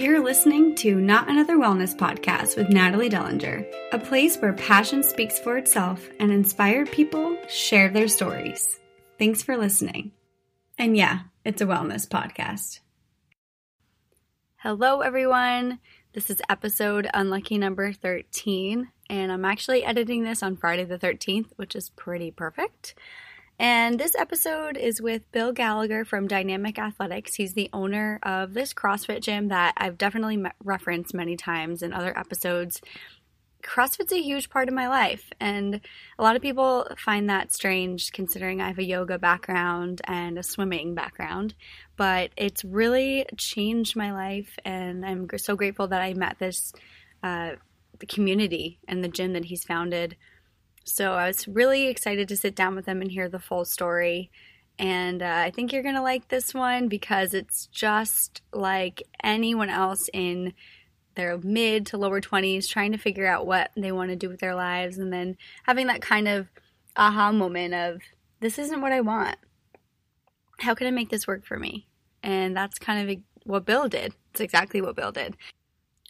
You're listening to Not Another Wellness Podcast with Natalie Dellinger, a place where passion speaks for itself and inspired people share their stories. Thanks for listening. And yeah, it's a wellness podcast. Hello, everyone. This is episode unlucky number 13, and I'm actually editing this on Friday the 13th, which is pretty perfect. And this episode is with Bill Gallagher from Dynamic Athletics. He's the owner of this CrossFit gym that I've definitely referenced many times in other episodes. CrossFit's a huge part of my life, and a lot of people find that strange considering I have a yoga background and a swimming background. But it's really changed my life, and I'm so grateful that I met this uh, community and the gym that he's founded so I was really excited to sit down with them and hear the full story. And uh, I think you're going to like this one because it's just like anyone else in their mid to lower 20s trying to figure out what they want to do with their lives and then having that kind of aha moment of this isn't what I want. How can I make this work for me? And that's kind of what Bill did. It's exactly what Bill did.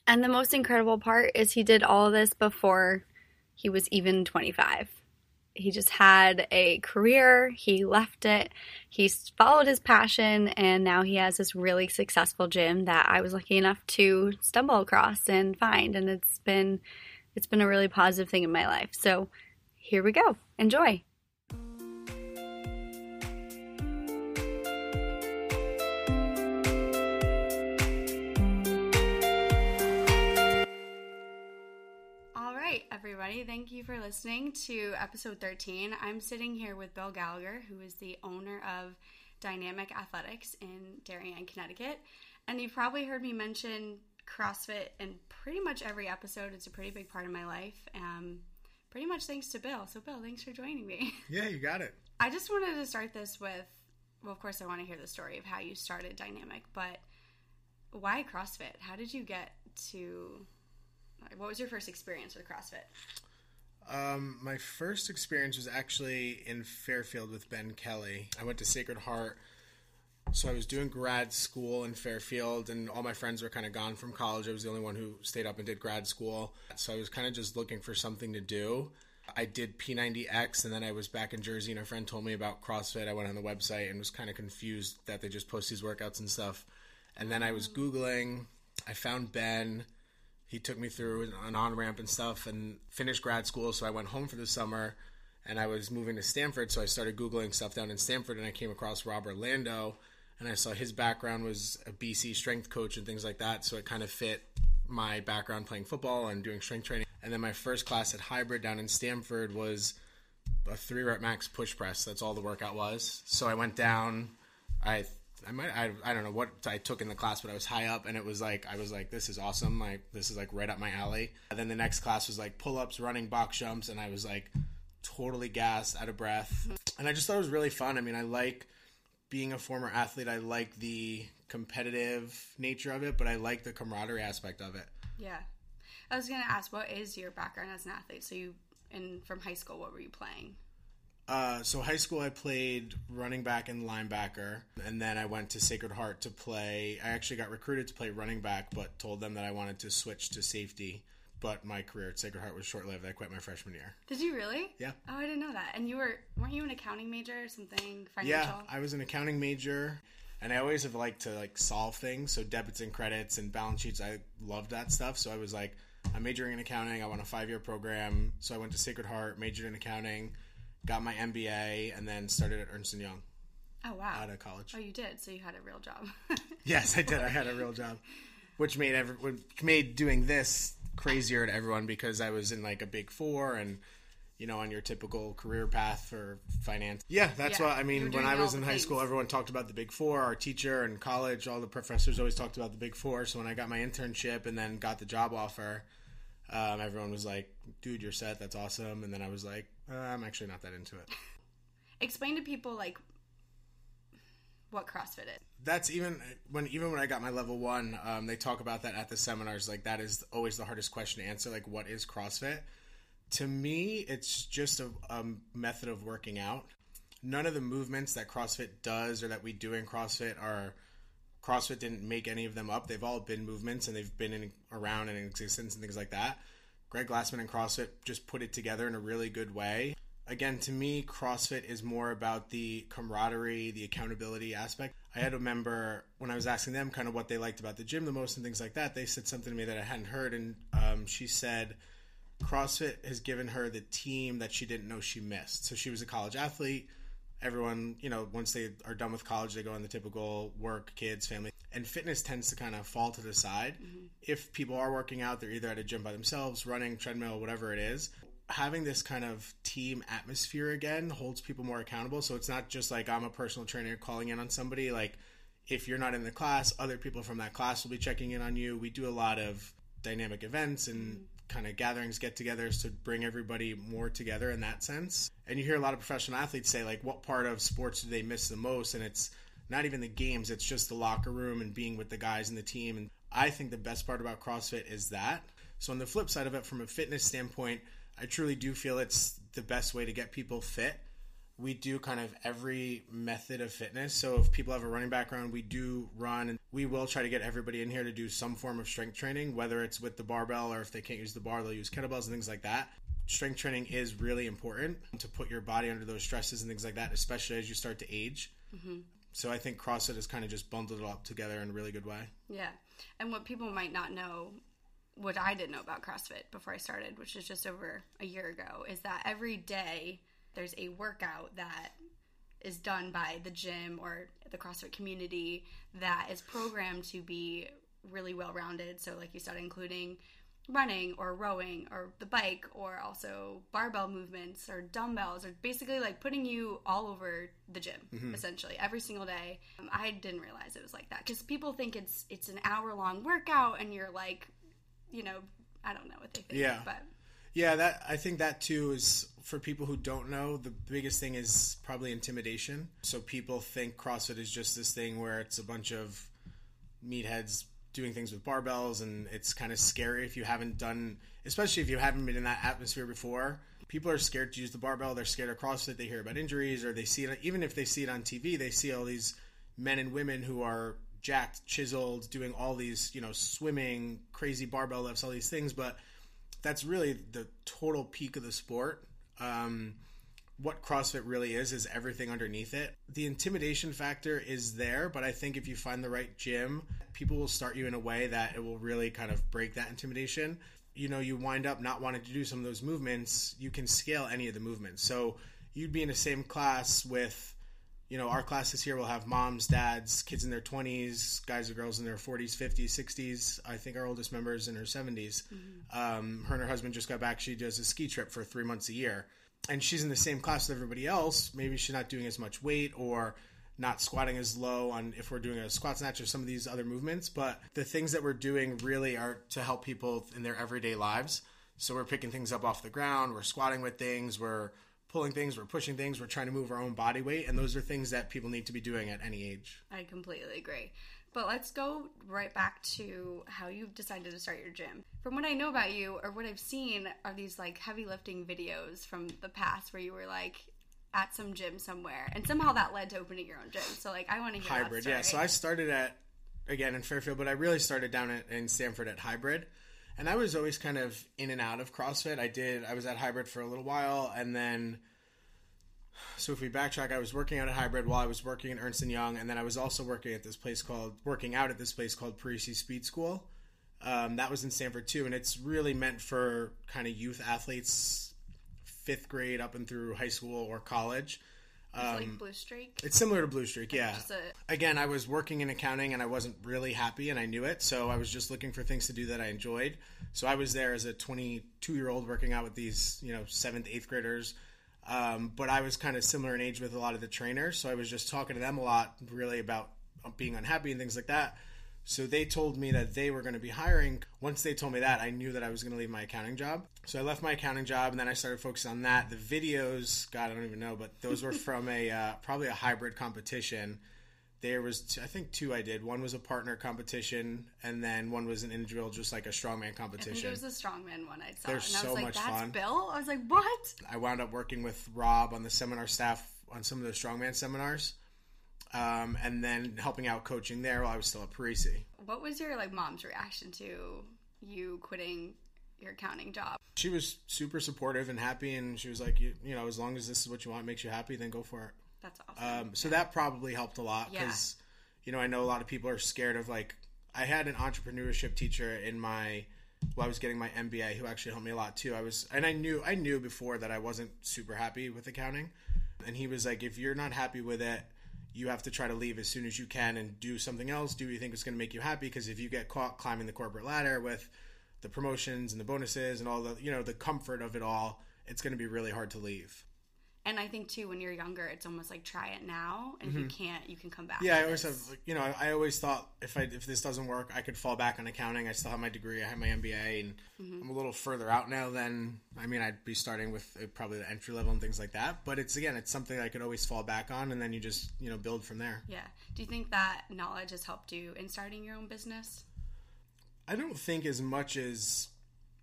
And the most incredible part is he did all this before he was even 25. He just had a career, he left it, he followed his passion, and now he has this really successful gym that I was lucky enough to stumble across and find. And it's been it's been a really positive thing in my life. So here we go. Enjoy. Thank you for listening to episode 13. I'm sitting here with Bill Gallagher, who is the owner of Dynamic Athletics in Darien, Connecticut. And you've probably heard me mention CrossFit in pretty much every episode. It's a pretty big part of my life. Um, pretty much thanks to Bill. So, Bill, thanks for joining me. Yeah, you got it. I just wanted to start this with well, of course, I want to hear the story of how you started Dynamic, but why CrossFit? How did you get to what was your first experience with CrossFit? Um, my first experience was actually in Fairfield with Ben Kelly. I went to Sacred Heart. So I was doing grad school in Fairfield, and all my friends were kind of gone from college. I was the only one who stayed up and did grad school. So I was kind of just looking for something to do. I did P90X, and then I was back in Jersey, and a friend told me about CrossFit. I went on the website and was kind of confused that they just post these workouts and stuff. And then I was Googling. I found Ben he took me through an on ramp and stuff and finished grad school. So I went home for the summer and I was moving to Stamford. So I started Googling stuff down in Stamford and I came across Rob Orlando and I saw his background was a BC strength coach and things like that. So it kind of fit my background playing football and doing strength training. And then my first class at Hybrid down in Stamford was a three rep max push press. That's all the workout was. So I went down. I I might I, I don't know what I took in the class, but I was high up and it was like I was like this is awesome. Like this is like right up my alley. And then the next class was like pull ups, running, box jumps, and I was like totally gassed, out of breath. And I just thought it was really fun. I mean, I like being a former athlete. I like the competitive nature of it, but I like the camaraderie aspect of it. Yeah. I was gonna ask, what is your background as an athlete? So you, in from high school, what were you playing? Uh, so high school, I played running back and linebacker, and then I went to Sacred Heart to play. I actually got recruited to play running back, but told them that I wanted to switch to safety. But my career at Sacred Heart was short lived. I quit my freshman year. Did you really? Yeah. Oh, I didn't know that. And you were weren't you an accounting major or something? Financial? Yeah, I was an accounting major, and I always have liked to like solve things. So debits and credits and balance sheets, I loved that stuff. So I was like, I'm majoring in accounting. I want a five year program. So I went to Sacred Heart, majored in accounting got my MBA, and then started at Ernst and Young. Oh wow! Out of college. Oh, you did. So you had a real job. yes, I did. I had a real job, which made every which made doing this crazier to everyone because I was in like a big four and you know on your typical career path for finance. Yeah, that's yeah, what I mean. When I was in high things. school, everyone talked about the big four. Our teacher in college, all the professors always talked about the big four. So when I got my internship and then got the job offer, um, everyone was like, "Dude, you're set. That's awesome." And then I was like, uh, "I'm actually not that into it." Explain to people like what CrossFit is. That's even when even when I got my level one, um, they talk about that at the seminars. Like that is always the hardest question to answer. Like, what is CrossFit? To me, it's just a, a method of working out. None of the movements that CrossFit does or that we do in CrossFit are CrossFit didn't make any of them up. They've all been movements and they've been in, around and in existence and things like that. Greg Glassman and CrossFit just put it together in a really good way. Again, to me, CrossFit is more about the camaraderie, the accountability aspect. I had a member when I was asking them kind of what they liked about the gym the most and things like that. They said something to me that I hadn't heard, and um, she said CrossFit has given her the team that she didn't know she missed. So she was a college athlete. Everyone, you know, once they are done with college, they go on the typical work, kids, family. And fitness tends to kind of fall to the side. Mm-hmm. If people are working out, they're either at a gym by themselves, running, treadmill, whatever it is. Having this kind of team atmosphere again holds people more accountable. So it's not just like I'm a personal trainer calling in on somebody. Like if you're not in the class, other people from that class will be checking in on you. We do a lot of dynamic events and mm-hmm kind of gatherings, get togethers to bring everybody more together in that sense. And you hear a lot of professional athletes say, like, what part of sports do they miss the most? And it's not even the games, it's just the locker room and being with the guys in the team. And I think the best part about CrossFit is that. So, on the flip side of it, from a fitness standpoint, I truly do feel it's the best way to get people fit we do kind of every method of fitness. So if people have a running background, we do run and we will try to get everybody in here to do some form of strength training, whether it's with the barbell or if they can't use the bar, they'll use kettlebells and things like that. Strength training is really important to put your body under those stresses and things like that, especially as you start to age. Mm-hmm. So I think CrossFit has kind of just bundled it all together in a really good way. Yeah. And what people might not know what I didn't know about CrossFit before I started, which is just over a year ago, is that every day there's a workout that is done by the gym or the CrossFit community that is programmed to be really well rounded. So, like you said, including running or rowing or the bike or also barbell movements or dumbbells or basically like putting you all over the gym mm-hmm. essentially every single day um, i didn't realize it was like that because people think it's it's an hour long workout and you're like you know i don't know what they think yeah but yeah, that I think that too is for people who don't know, the biggest thing is probably intimidation. So people think CrossFit is just this thing where it's a bunch of meatheads doing things with barbells and it's kind of scary if you haven't done especially if you haven't been in that atmosphere before. People are scared to use the barbell, they're scared of CrossFit, they hear about injuries or they see it even if they see it on TV, they see all these men and women who are jacked, chiseled, doing all these, you know, swimming, crazy barbell lifts, all these things, but that's really the total peak of the sport. Um, what CrossFit really is is everything underneath it. The intimidation factor is there, but I think if you find the right gym, people will start you in a way that it will really kind of break that intimidation. You know, you wind up not wanting to do some of those movements, you can scale any of the movements. So you'd be in the same class with you know, our classes here will have moms, dads, kids in their 20s, guys or girls in their 40s, 50s, 60s. I think our oldest member is in her 70s. Mm-hmm. Um, her and her husband just got back. She does a ski trip for three months a year. And she's in the same class as everybody else. Maybe she's not doing as much weight or not squatting as low on if we're doing a squat snatch or some of these other movements. But the things that we're doing really are to help people in their everyday lives. So we're picking things up off the ground, we're squatting with things, we're pulling things, we're pushing things, we're trying to move our own body weight, and those are things that people need to be doing at any age. I completely agree. But let's go right back to how you've decided to start your gym. From what I know about you, or what I've seen, are these like heavy lifting videos from the past where you were like at some gym somewhere, and somehow that led to opening your own gym. So like, I want to hear hybrid. Yeah. So I started at again in Fairfield, but I really started down at, in Stamford at hybrid and I was always kind of in and out of CrossFit. I did I was at Hybrid for a little while, and then so if we backtrack, I was working out at Hybrid while I was working at Ernst and Young, and then I was also working at this place called working out at this place called Parisi Speed School. Um, that was in Stamford too, and it's really meant for kind of youth athletes, fifth grade up and through high school or college. Um, like Blue Streak. It's similar to Blue Streak, yeah. A... Again, I was working in accounting and I wasn't really happy, and I knew it. So I was just looking for things to do that I enjoyed. So I was there as a 22 year old working out with these, you know, seventh, eighth graders. Um, but I was kind of similar in age with a lot of the trainers, so I was just talking to them a lot, really about being unhappy and things like that. So they told me that they were going to be hiring. Once they told me that, I knew that I was going to leave my accounting job. So I left my accounting job, and then I started focusing on that. The videos, God, I don't even know, but those were from a uh, probably a hybrid competition. There was, two, I think, two I did. One was a partner competition, and then one was an individual, just like a strongman competition. I think it was a strongman one I saw. They're and so I was like, much That's fun. Bill. I was like, what? I wound up working with Rob on the seminar staff on some of the strongman seminars. Um, and then helping out coaching there while I was still at Parisi. What was your like mom's reaction to you quitting your accounting job? She was super supportive and happy, and she was like, you, you know, as long as this is what you want, makes you happy, then go for it. That's awesome. Um, so that probably helped a lot because, you know, I know a lot of people are scared of like. I had an entrepreneurship teacher in my while I was getting my MBA who actually helped me a lot too. I was and I knew I knew before that I wasn't super happy with accounting, and he was like, if you're not happy with it, you have to try to leave as soon as you can and do something else. Do you think it's going to make you happy? Because if you get caught climbing the corporate ladder with the promotions and the bonuses and all the you know the comfort of it all, it's going to be really hard to leave. And I think too, when you're younger, it's almost like try it now, and if you can't, you can come back. Mm-hmm. Yeah, I always have. You know, I, I always thought if I if this doesn't work, I could fall back on accounting. I still have my degree. I have my MBA, and Mm-hmm. I'm a little further out now than. I mean, I'd be starting with uh, probably the entry level and things like that. But it's again, it's something I could always fall back on, and then you just you know build from there. Yeah. Do you think that knowledge has helped you in starting your own business? I don't think as much as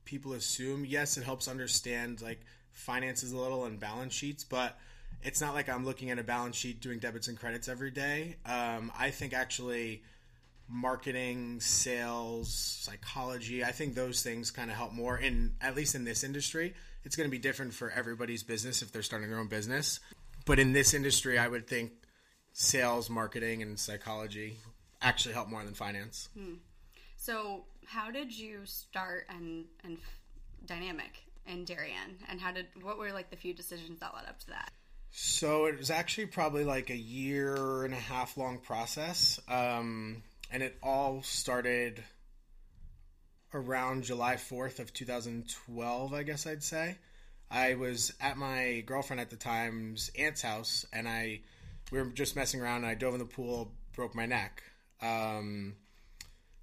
people assume. Yes, it helps understand like finances a little and balance sheets, but it's not like I'm looking at a balance sheet doing debits and credits every day. Um, I think actually marketing, sales, psychology, I think those things kind of help more in at least in this industry. It's going to be different for everybody's business if they're starting their own business. But in this industry, I would think sales, marketing, and psychology actually help more than finance. So, how did you start and and dynamic in Darien, and how did what were like the few decisions that led up to that? So it was actually probably like a year and a half long process. Um, and it all started around July 4th of 2012, I guess I'd say. I was at my girlfriend at the time's aunt's house and I we were just messing around and I dove in the pool, broke my neck. Um,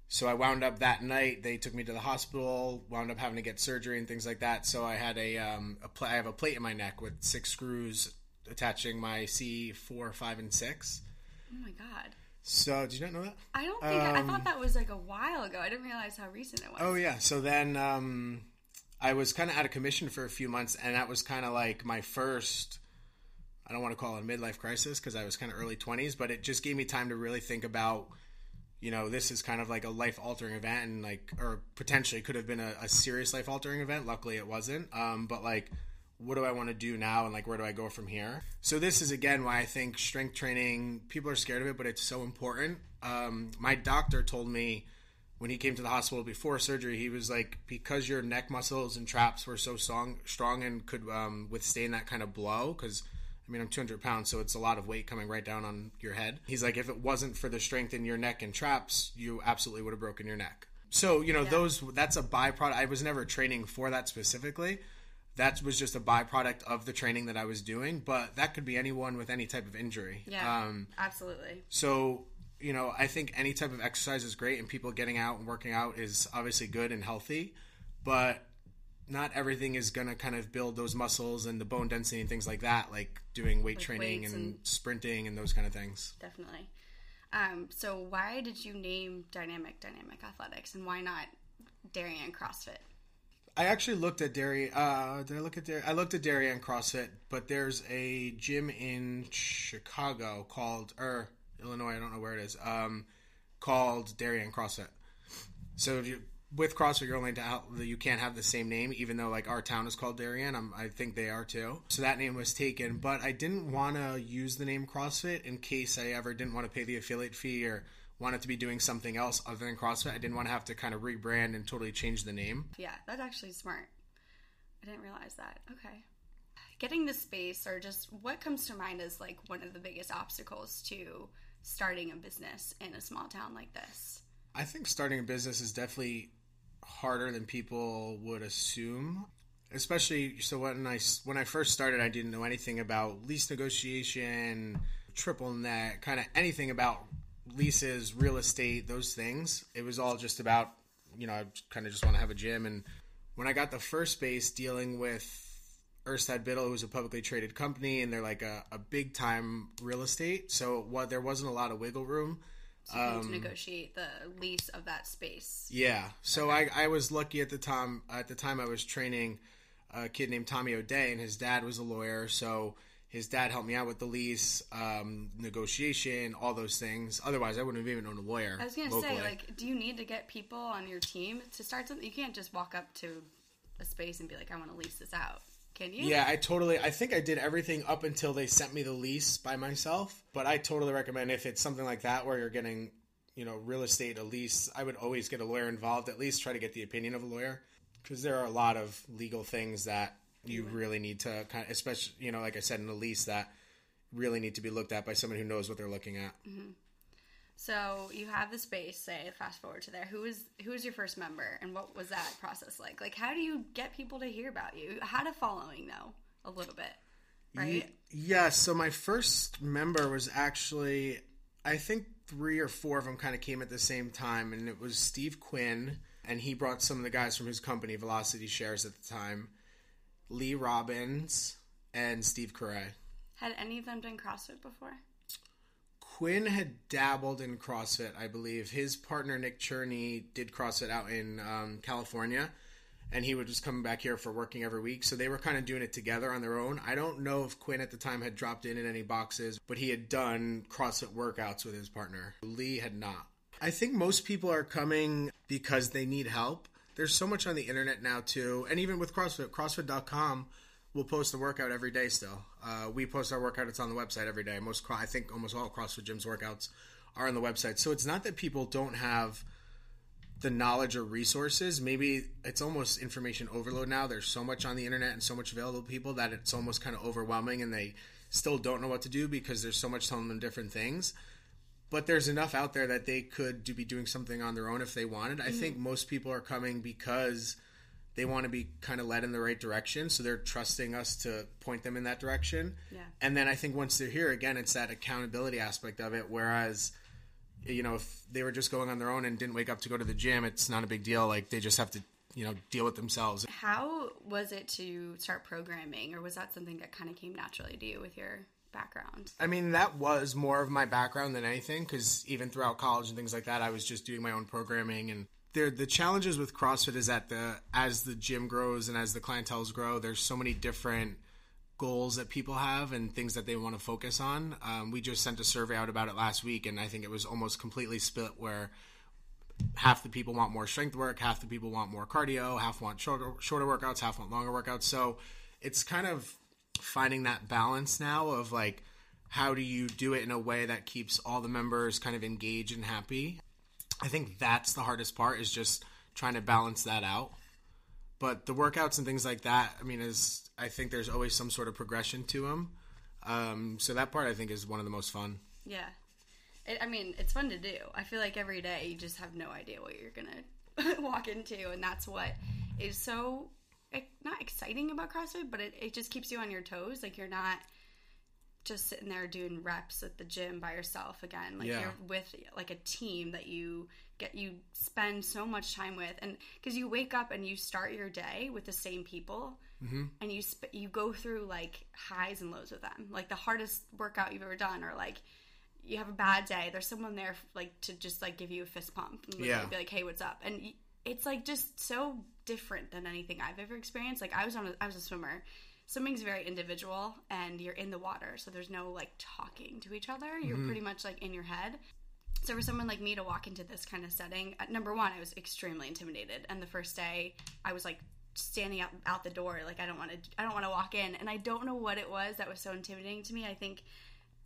so I wound up that night. They took me to the hospital. Wound up having to get surgery and things like that. So I had a, um, a pla- I have a plate in my neck with six screws attaching my C four, five, and six. Oh my god! So did you not know that? I don't think I, I thought that was like a while ago. I didn't realize how recent it was. Oh yeah. So then um, I was kind of out of commission for a few months, and that was kind of like my first. I don't want to call it a midlife crisis because I was kind of early twenties, but it just gave me time to really think about. You know, this is kind of like a life altering event, and like, or potentially could have been a, a serious life altering event. Luckily, it wasn't. Um, but like, what do I want to do now, and like, where do I go from here? So this is again why I think strength training. People are scared of it, but it's so important. Um, my doctor told me when he came to the hospital before surgery, he was like, because your neck muscles and traps were so strong, strong and could um, withstand that kind of blow, because I mean, I'm 200 pounds, so it's a lot of weight coming right down on your head. He's like, if it wasn't for the strength in your neck and traps, you absolutely would have broken your neck. So, you know, those, that's a byproduct. I was never training for that specifically. That was just a byproduct of the training that I was doing, but that could be anyone with any type of injury. yeah, Um, absolutely. so, you know, I think any type of exercise is great and people getting out and working out is obviously good and healthy, but not everything is going to kind of build those muscles and the bone density and things like that, like doing weight training and, and- sprinting and those kind of things. Definitely. Um, so, why did you name Dynamic Dynamic Athletics, and why not Darien CrossFit? I actually looked at Dairy. Uh, did I look at Dairy? I looked at Darien CrossFit, but there's a gym in Chicago called or Illinois. I don't know where it is. Um, called Darien CrossFit. So if you, with CrossFit, only to, you can't have the same name, even though like our town is called Darien. I'm, I think they are too. So that name was taken, but I didn't want to use the name CrossFit in case I ever didn't want to pay the affiliate fee or wanted to be doing something else other than CrossFit. I didn't want to have to kind of rebrand and totally change the name. Yeah, that's actually smart. I didn't realize that. Okay. Getting the space, or just what comes to mind as like one of the biggest obstacles to starting a business in a small town like this? I think starting a business is definitely harder than people would assume. Especially so when I when I first started, I didn't know anything about lease negotiation, triple net, kind of anything about leases, real estate, those things. It was all just about you know I kind of just want to have a gym. And when I got the first space dealing with Urstadt Biddle, who's a publicly traded company, and they're like a, a big time real estate, so what there wasn't a lot of wiggle room. So need to negotiate the lease of that space. Yeah. So I, I was lucky at the time. At the time, I was training a kid named Tommy O'Day, and his dad was a lawyer. So his dad helped me out with the lease, um, negotiation, all those things. Otherwise, I wouldn't have even known a lawyer. I was gonna locally. say, like, do you need to get people on your team to start something? You can't just walk up to a space and be like, "I want to lease this out." Can you? Yeah, I totally. I think I did everything up until they sent me the lease by myself. But I totally recommend if it's something like that where you're getting, you know, real estate, a lease. I would always get a lawyer involved. At least try to get the opinion of a lawyer, because there are a lot of legal things that you really need to kind of, especially you know, like I said in the lease, that really need to be looked at by someone who knows what they're looking at. Mm-hmm. So you have the space. Say, fast forward to there. Who was who was your first member, and what was that process like? Like, how do you get people to hear about you? Had a following though, a little bit, right? Yeah. So my first member was actually, I think three or four of them kind of came at the same time, and it was Steve Quinn, and he brought some of the guys from his company, VelocityShares, at the time, Lee Robbins, and Steve Carre. Had any of them done CrossFit before? Quinn had dabbled in CrossFit, I believe. His partner Nick Cherney did CrossFit out in um, California, and he would just come back here for working every week. So they were kind of doing it together on their own. I don't know if Quinn at the time had dropped in in any boxes, but he had done CrossFit workouts with his partner. Lee had not. I think most people are coming because they need help. There's so much on the internet now too, and even with CrossFit, CrossFit.com we'll post the workout every day still. Uh, we post our workout; it's on the website every day. Most, I think, almost all CrossFit gyms workouts are on the website. So it's not that people don't have the knowledge or resources. Maybe it's almost information overload now. There's so much on the internet and so much available to people that it's almost kind of overwhelming, and they still don't know what to do because there's so much telling them different things. But there's enough out there that they could do, be doing something on their own if they wanted. Mm-hmm. I think most people are coming because they want to be kind of led in the right direction so they're trusting us to point them in that direction. Yeah. and then i think once they're here again it's that accountability aspect of it whereas you know if they were just going on their own and didn't wake up to go to the gym it's not a big deal. Like they just have to you know deal with themselves. How was it to start programming or was that something that kind of came naturally to you with your background? I mean that was more of my background than anything because even throughout college and things like that i was just doing my own programming and there the challenges with CrossFit is that the as the gym grows and as the clientels grow, there's so many different goals that people have and things that they want to focus on. Um, we just sent a survey out about it last week, and I think it was almost completely split where half the people want more strength work, half the people want more cardio, half want shorter, shorter workouts, half want longer workouts. So it's kind of finding that balance now of like how do you do it in a way that keeps all the members kind of engaged and happy I think that's the hardest part is just trying to balance that out. But the workouts and things like that, I mean, is I think there's always some sort of progression to them. Um, so that part I think is one of the most fun. Yeah, it, I mean, it's fun to do. I feel like every day you just have no idea what you're gonna walk into, and that's what is so not exciting about CrossFit, but it, it just keeps you on your toes. Like you're not just sitting there doing reps at the gym by yourself again. Like yeah. you're with like a team that you get you spend so much time with and because you wake up and you start your day with the same people mm-hmm. and you sp- you go through like highs and lows with them like the hardest workout you've ever done or like you have a bad day there's someone there like to just like give you a fist pump and yeah. be like hey what's up and it's like just so different than anything i've ever experienced like i was on a, i was a swimmer swimming's very individual and you're in the water so there's no like talking to each other you're mm-hmm. pretty much like in your head so for someone like me to walk into this kind of setting number one i was extremely intimidated and the first day i was like standing out out the door like i don't want to i don't want to walk in and i don't know what it was that was so intimidating to me i think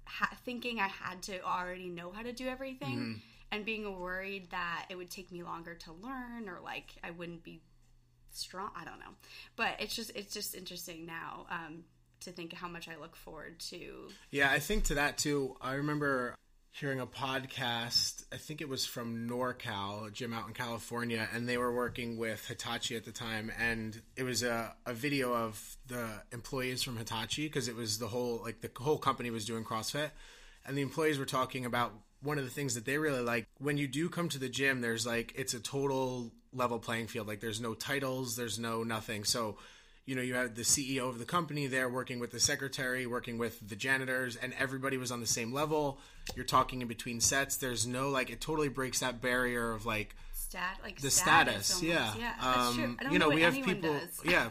ha- thinking i had to already know how to do everything mm-hmm. and being worried that it would take me longer to learn or like i wouldn't be strong. I don't know, but it's just it's just interesting now um, to think how much I look forward to. Yeah, I think to that too. I remember hearing a podcast. I think it was from NorCal, gym out in California, and they were working with Hitachi at the time, and it was a, a video of the employees from Hitachi because it was the whole like the whole company was doing CrossFit, and the employees were talking about one of the things that they really like when you do come to the gym there's like it's a total level playing field. Like there's no titles, there's no nothing. So, you know, you had the CEO of the company there working with the secretary, working with the janitors, and everybody was on the same level. You're talking in between sets. There's no like it totally breaks that barrier of like stat like the status, status, yeah. yeah, that's true. Um, I don't you know, know, what we have people. Yeah.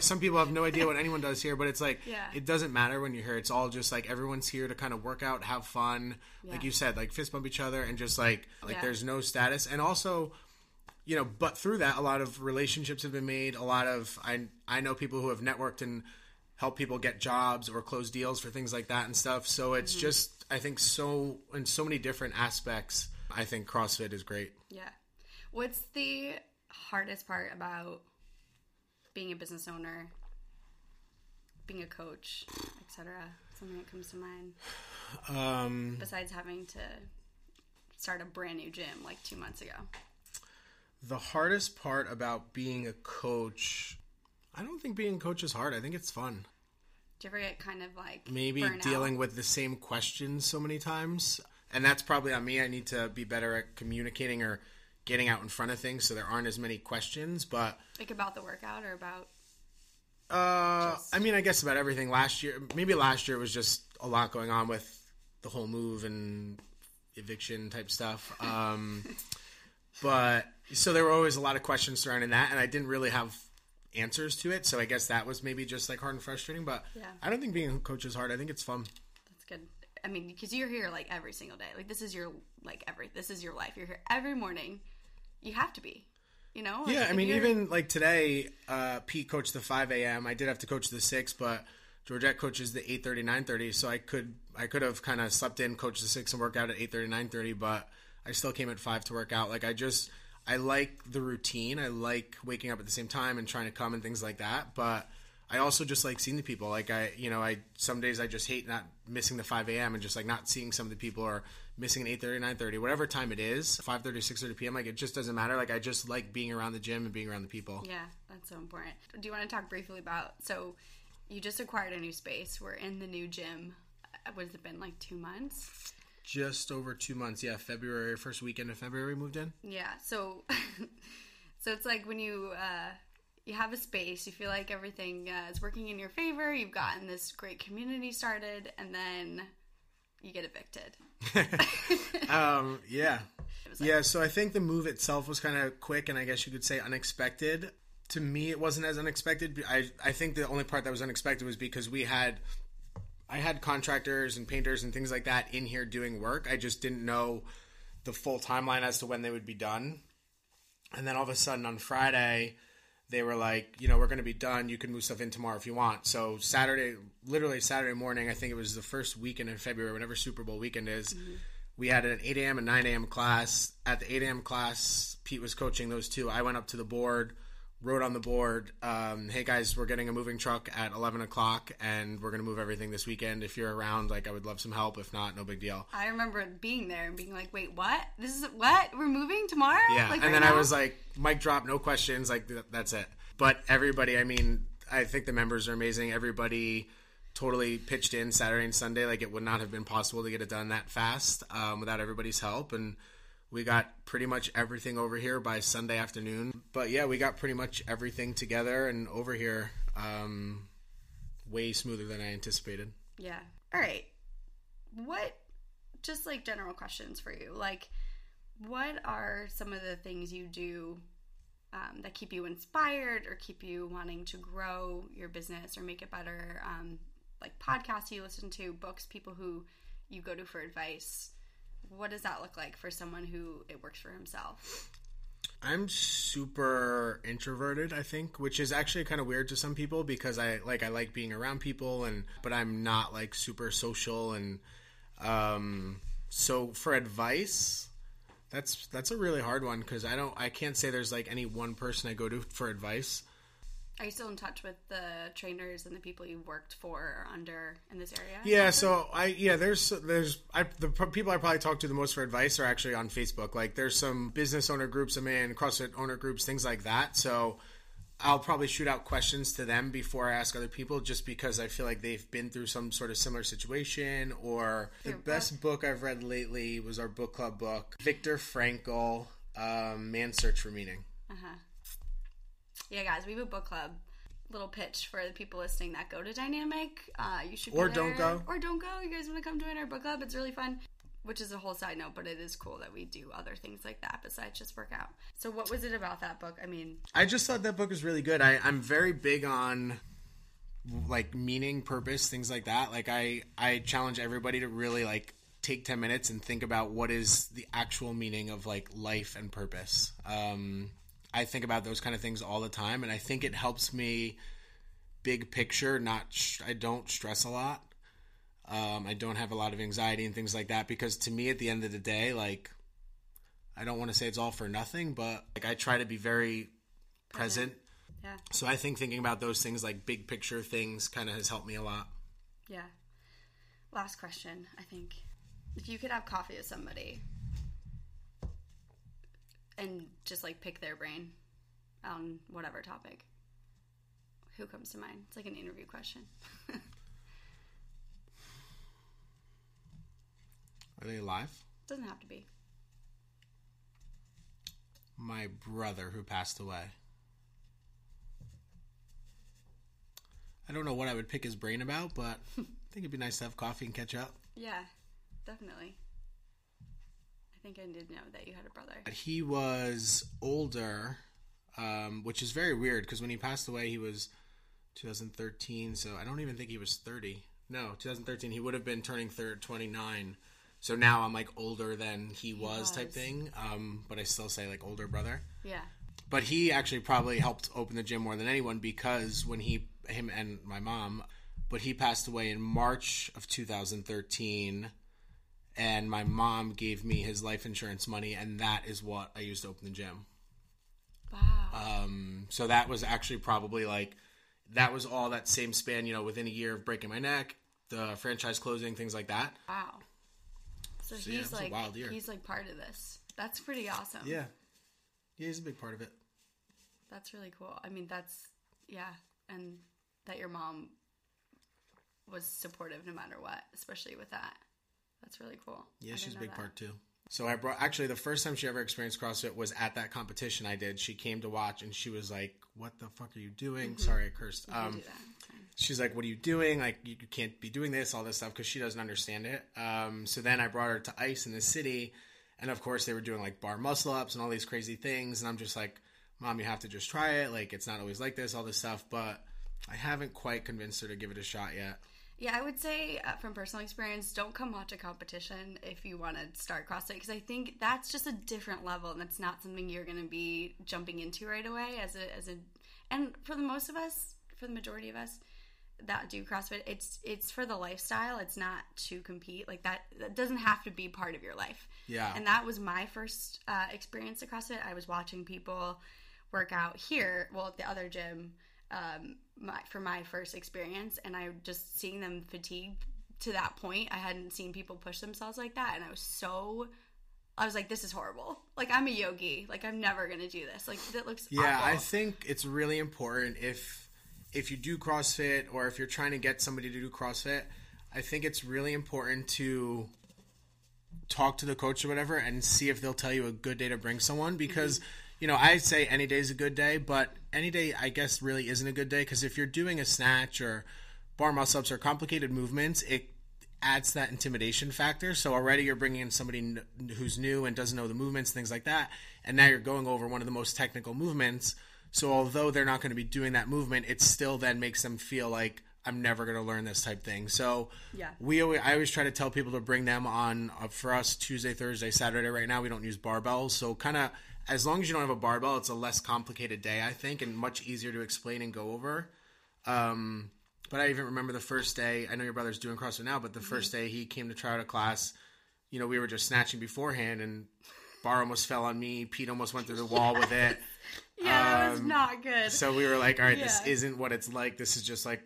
Some- people have no idea what anyone does here, but it's like Yeah. it doesn't matter when you're here. It's all just like everyone's here to kind of work out, have fun, like you said, like fist bump each other, and just like like Yeah. there's no status, and also. You know, but through that, a lot of relationships have been made. A lot of I I know people who have networked and helped people get jobs or close deals for things like that and stuff. So it's Mm-hmm. just I think so in so many different aspects. I think CrossFit is great. Yeah. What's the hardest part about being a business owner, being a coach, etc.? Something that comes to mind Um, besides having to start a brand new gym like two months ago. The hardest part about being a coach, I don't think being a coach is hard. I think it's fun. Do you ever get kind of like Maybe burnt out? dealing with the same questions so many times. And that's probably on me. I need to be better at communicating or getting out in front of things so there aren't as many questions. But like about the workout or about uh, I mean, I guess about everything last year. Maybe last year was just a lot going on with the whole move and eviction type stuff. Um, but so there were always a lot of questions surrounding that, and I didn't really have answers to it. So I guess that was maybe just like hard and frustrating. But Yeah. I don't think being a coach is hard. I think it's fun. That's good. I mean, because you're here like every single day. Like this is your like every this is your life. You're here every morning. You have to be. You know. Like, Yeah, I mean, you're- even like today, uh, Pete coached the 5 a.m. I did have to coach the 6, but Georgette coaches the 8:30, 9:30. So I could I could have kind of slept in, coached the 6, and worked out at 8:30, 9:30. But I still came at 5 to work out. Like I just I like the routine. I like waking up at the same time and trying to come and things like that. But I also just like seeing the people. Like I, you know, I some days I just hate not missing the 5 a.m. and just like not seeing some of the people or missing an 8:30, 9:30, whatever time it is, 5:30, 6:30 p.m. Like it just doesn't matter. Like I just like being around the gym and being around the people. Yeah, that's so important. Do you want to talk briefly about so you just acquired a new space. We're in the new gym. Uh, What has it been like two months? Just over two months. Yeah, February, first weekend of February, moved in. Yeah. So so it's like when you uh you have a space, you feel like everything uh, is working in your favor. You've gotten this great community started, and then you get evicted. Um, yeah. like- yeah, so I think the move itself was kind of quick and I guess you could say unexpected. To me, it wasn't as unexpected. I, I think the only part that was unexpected was because we had, I had contractors and painters and things like that in here doing work. I just didn't know the full timeline as to when they would be done. And then all of a sudden on Friday, they were like, you know, we're going to be done. You can move stuff in tomorrow if you want. So Saturday, literally Saturday morning, I think it was the first weekend in February, whenever Super Bowl weekend is. Mm-hmm. We had an 8 a.m. and 9 a.m. class. At the 8 a.m. class, Pete was coaching those two. I went up to the board, wrote on the board, um, "Hey guys, we're getting a moving truck at 11 o'clock, and we're going to move everything this weekend. If you're around, like, I would love some help. If not, no big deal." I remember being there and being like, "Wait, what? This is what? We're moving tomorrow?" Yeah, Like, and right then I was like, mic drop, no questions, like th- that's it. But everybody, I mean, I think the members are amazing. Everybody totally pitched in Saturday and Sunday. Like it would not have been possible to get it done that fast um, without everybody's help. And we got pretty much everything over here by Sunday afternoon. But yeah, we got pretty much everything together and over here um, way smoother than I anticipated. Yeah. All right. What, just like general questions for you. Like, what are some of the things you do um, that keep you inspired or keep you wanting to grow your business or make it better? Um, like podcasts you listen to, books, people who you go to for advice. What does that look like for someone who it works for himself? I'm super introverted, I think, which is actually kind of weird to some people because I like I like being around people and but I'm not like super social and um so for advice that's that's a really hard one cuz I don't I can't say there's like any one person I go to for advice. Are you still in touch with the trainers and the people you worked for or under in this area? Yeah, so I yeah, there's there's I the people I probably talk to the most for advice are actually on Facebook. Like there's some business owner groups I'm in, CrossFit owner groups, things like that. So I'll probably shoot out questions to them before I ask other people, just because I feel like they've been through some sort of similar situation. Or the best book I've read lately was our book club book, Viktor Frankl, um, "Man's Search for Meaning." Uh-huh. Yeah, guys, we have a book club. Little pitch for the people listening that go to Dynamic. Uh, you should Or don't go. Or don't go. You guys want to come join our book club? It's really fun. which is a whole side note, but it is cool that we do other things like that besides just work out. So, what was it about that book? I mean, I just thought that book was really good. I, I'm very big on like meaning, purpose, things like that. Like I, I challenge everybody to really like take 10 minutes and think about what is the actual meaning of like life and purpose. Um, I think about those kind of things all the time, and I think it helps me big picture. Not sh- I don't stress a lot. Um, I don't have a lot of anxiety and things like that because to me, at the end of the day, like I don't want to say it's all for nothing, but like I try to be very present. yeah, So I think thinking about those things like big picture things kind of has helped me a lot. yeah. Last question, I think. If you could have coffee with somebody and just like pick their brain on whatever topic, who comes to mind? It's like an interview question. Are they alive? Doesn't have to be. My brother who passed away. I don't know what I would pick his brain about, but I think it'd be nice to have coffee and catch up. Yeah, definitely. I think I did know that you had a brother. He was older, um, which is very weird because when he passed away, he was 2013. So I don't even think he was 30. No, 2013. He would have been turning third 29. So now I'm like older than he was, type thing. Um, but I still say like older brother. Yeah. But he actually probably helped open the gym more than anyone because when he, him and my mom, but he passed away in March of 2013 and my mom gave me his life insurance money and that is what I used to open the gym. Wow. Um, so that was actually probably like that was all that same span, you know, within a year of breaking my neck, the franchise closing, things like that. wow. So, So, he's a like wild year. he's like part of this. That's pretty awesome. Yeah. Yeah, he's a big part of it. That's really cool. I mean, that's yeah, and that your mom was supportive no matter what, especially with that. That's really cool. Yeah, I she's a big that. part too. So I brought actually the first time she ever experienced CrossFit was at that competition I did. She came to watch and she was like, "What the fuck are you doing?" Sorry, I cursed. Mm-hmm. Um. She's like, "What are you doing? Like, you, you can't be doing this, all this stuff," because she doesn't understand it. Um, so then I brought her to ice in the city, and of course they were doing like bar muscle ups and all these crazy things, and I'm just like, "Mom, you have to just try it. Like, it's not always like this, all this stuff." But I haven't quite convinced her to give it a shot yet. Yeah, I would say uh, from personal experience, don't come watch a competition if you want to start CrossFit because I think that's just a different level and it's not something you're going to be jumping into right away as a as a and for the most of us, for the majority of us that do CrossFit, it's it's for the lifestyle. It's not to compete. Like that that doesn't have to be part of your life. Yeah. And that was my first uh, experience at CrossFit. I was watching people work out here, well, at the other gym, um, my, for my first experience, and I just seeing them fatigued to that point. I hadn't seen people push themselves like that, and I was so. I was like, "This is horrible." Like I'm a yogi. Like I'm never gonna do this. Like that looks. Yeah, awful. I think it's really important if if you do CrossFit or if you're trying to get somebody to do CrossFit, I think it's really important to talk to the coach or whatever and see if they'll tell you a good day to bring someone because you know, I say any day is a good day, but any day I guess really isn't a good day because if you're doing a snatch or bar muscle ups or complicated movements, it adds that intimidation factor. So already you're bringing in somebody n- who's new and doesn't know the movements, things like that, and now you're going over one of the most technical movements. So although they're not going to be doing that movement, it still then makes them feel like I'm never going to learn this type thing. So Yeah. we always, I always try to tell people to bring them on uh, for us Tuesday, Thursday, Saturday. Right now we don't use barbells, so kind of as long as you don't have a barbell, it's a less complicated day, I think, and much easier to explain and go over. Um, but I even remember the first day. I know your brother's doing CrossFit now, but the first day he came to try out a class, you know, we were just snatching beforehand, and bar almost fell on me. Pete almost went through the wall with it. Yeah, that was Um, not good. So we were like, all right, this isn't what it's like. This is just like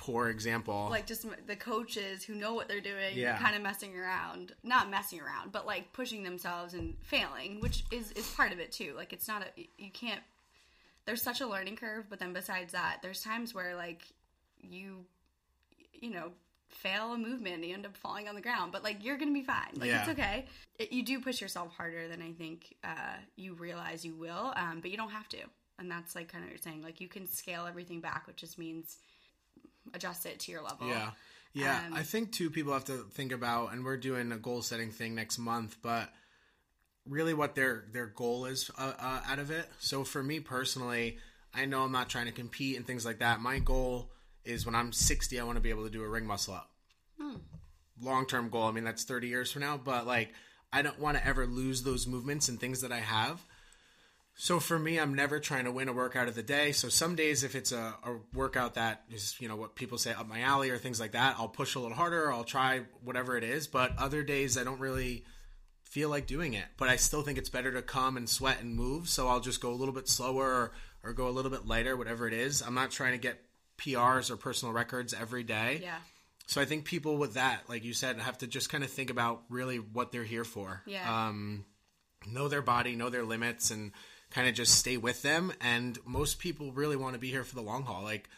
poor example. like just the coaches who know what they're doing, Yeah. kind of messing around, not messing around, but like pushing themselves and failing, which is is part of it too. Like it's not a you can't. There's such a learning curve, but then besides that, there's times where like you, you know, fail a movement and you end up falling on the ground, but like you're gonna be fine. Like it's okay. It, you do push yourself harder than I think uh, you realize you will, um, but you don't have to. And that's like kind of what you're saying. Like you can scale everything back, which just means adjust it to your level. Yeah. Yeah, Um, I think too people have to think about, and we're doing a goal setting thing next month, but really what their their goal is uh, uh, out of it. So for me personally, I know I'm not trying to compete and things like that. My goal is when I'm 60, I want to be able to do a ring muscle up. Long term goal. I mean, that's 30 years from now, but like I don't want to ever lose those movements and things that I have. So for me, I'm never trying to win a workout of the day. So some days, if it's a, a workout that is, you know, what people say up my alley or things like that, I'll push a little harder. I'll try whatever it is. But other days, I don't really feel like doing it. But I still think it's better to come and sweat and move. So I'll just go a little bit slower or, or go a little bit lighter, whatever it is. I'm not trying to get PRs or personal records every day. Yeah. So I think people with that, like you said, have to just kind of think about really what they're here for. Yeah. Um, know their body, know their limits, and kind of just stay with them. And most people really want to be here for the long haul. Like,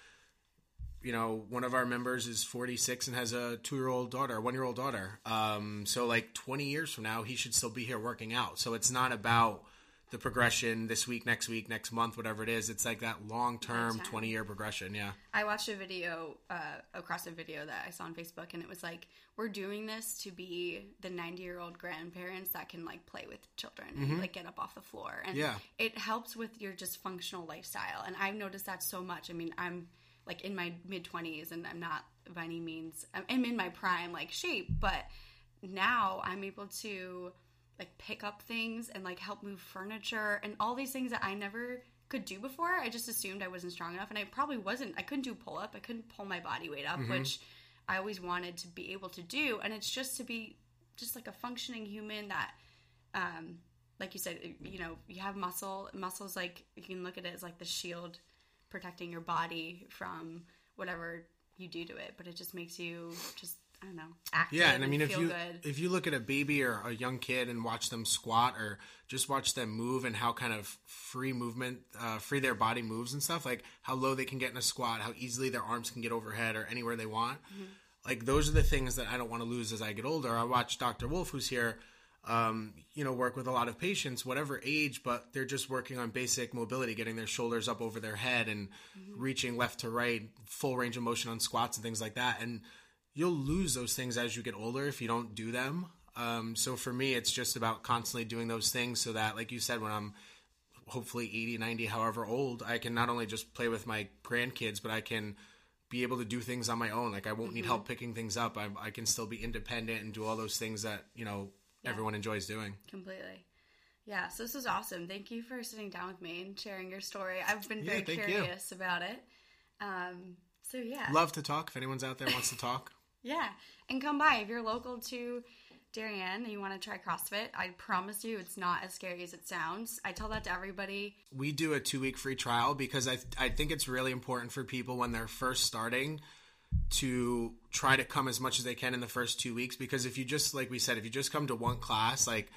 you know, one of our members is 46 and has a two year old daughter, one year old daughter. Um, so, like, 20 years from now, he should still be here working out. So it's not about the progression this week, next week, next month, whatever it is. It's like that long term, 20 year progression. Yeah. I watched a video, uh, across a CrossFit video that I saw on Facebook, and it was like, we're doing this to be the 90 year old grandparents that can like play with children and like get up off the floor. And Yeah. it helps with your just functional lifestyle. And I've noticed that so much. I mean, I'm like in my mid 20s and I'm not by any means, I'm in my prime like shape, but now I'm able to like pick up things and like help move furniture and all these things that I never could do before. I just assumed I wasn't strong enough and I probably wasn't. I couldn't do pull up. I couldn't pull my body weight up, which I always wanted to be able to do and it's just to be just like a functioning human that um like you said, you know, you have muscle. Muscle's like you can look at it as like the shield protecting your body from whatever you do to it, but it just makes you just I don't know, active Yeah, and I mean, if you good. if you look at a baby or a young kid and watch them squat or just watch them move and how kind of free movement, uh, free their body moves and stuff, like how low they can get in a squat, how easily their arms can get overhead or anywhere they want. Like those are the things that I don't want to lose as I get older. I watch Dr. Wolf, who's here, um, you know, work with a lot of patients, whatever age, but they're just working on basic mobility, getting their shoulders up over their head and reaching left to right, full range of motion on squats and things like that. And you'll lose those things as you get older if you don't do them. Um, so for me, it's just about constantly doing those things so that, like you said, when I'm hopefully 80, 90, however old, I can not only just play with my grandkids, but I can be able to do things on my own. Like I won't need help picking things up. I, I can still be independent and do all those things that, you know, everyone enjoys doing. Completely. Yeah, so this is awesome. Thank you for sitting down with me and sharing your story. I've been Yeah, very you. curious about it. Um, so yeah, Love to talk. If anyone's out there wants to talk, yeah, and come by if you're local to Darien and you want to try CrossFit. I promise you, it's not as scary as it sounds. I tell that to everybody. we do a two week free trial because I, I think it's really important for people when they're first starting to try to come as much as they can in the first two weeks because if you just like we said if you just come to one class like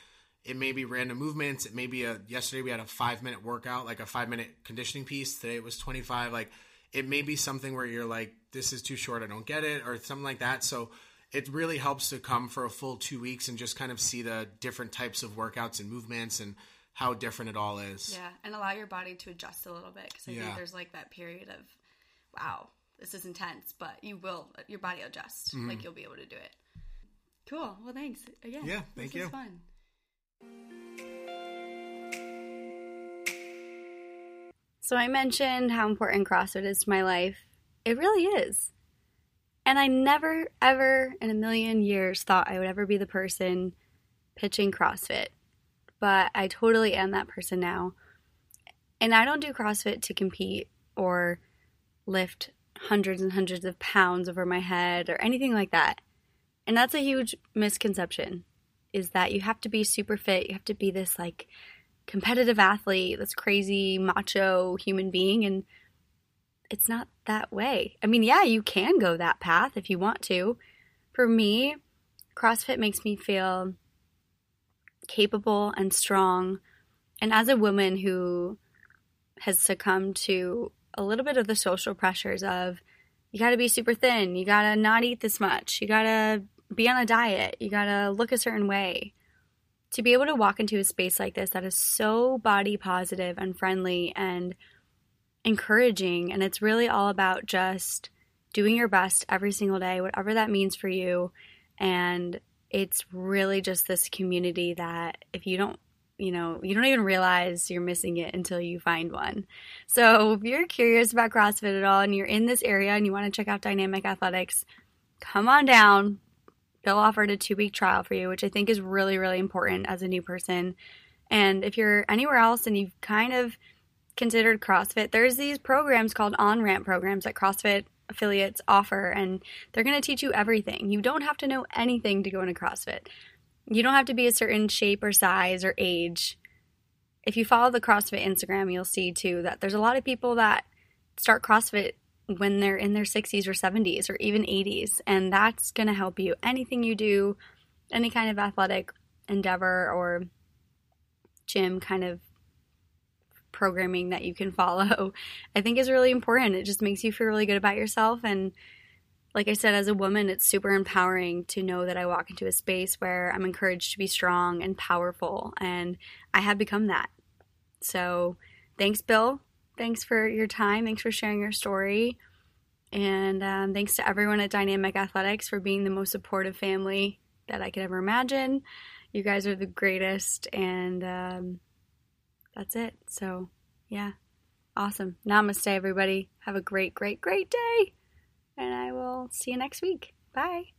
it may be random movements it may be a yesterday we had a five minute workout like a five minute conditioning piece today it was 25 like it may be something where you're like this is too short i don't get it or something like that so it really helps to come for a full two weeks and just kind of see the different types of workouts and movements and how different it all is Yeah, and allow your body to adjust a little bit because I Yeah. think there's like that period of, wow, this is intense, but you will, your body will adjust. Like you'll be able to do it. Cool. Well, thanks again. Mm-hmm. Yeah, thank this you. Was fun. So I mentioned how important CrossFit is to my life. It really is. And I never, ever in a million years thought I would ever be the person pitching CrossFit. But I totally am that person now. And I don't do CrossFit to compete or lift hundreds and hundreds of pounds over my head or anything like that. And that's a huge misconception is that you have to be super fit, you have to be this like competitive athlete, this crazy macho human being and it's not that way. I mean, yeah, you can go that path if you want to. For me, CrossFit makes me feel capable and strong. And as a woman who has succumbed to a little bit of the social pressures of you got to be super thin, you got to not eat this much, you got to be on a diet, you got to look a certain way. To be able to walk into a space like this that is so body positive and friendly and encouraging, and it's really all about just doing your best every single day, whatever that means for you. And it's really just this community that if you don't you know, you don't even realize you're missing it until you find one. So, if you're curious about CrossFit at all and you're in this area and you want to check out Dynamic Athletics, come on down. They'll offer a two week trial for you, which I think is really, really important as a new person. And if you're anywhere else and you've kind of considered CrossFit, there's these programs called on ramp programs that CrossFit affiliates offer, and they're going to teach you everything. You don't have to know anything to go into CrossFit. You don't have to be a certain shape or size or age. If you follow the CrossFit Instagram, you'll see too that there's a lot of people that start CrossFit when they're in their 60s or 70s or even 80s, and that's going to help you. Anything you do, any kind of athletic endeavor or gym kind of programming that you can follow, I think is really important. It just makes you feel really good about yourself and like I said, as a woman, it's super empowering to know that I walk into a space where I'm encouraged to be strong and powerful, and I have become that. So, thanks, Bill. Thanks for your time. Thanks for sharing your story. And um, thanks to everyone at Dynamic Athletics for being the most supportive family that I could ever imagine. You guys are the greatest, and um, that's it. So, yeah, awesome. Namaste, everybody. Have a great, great, great day and I will see you next week. Bye.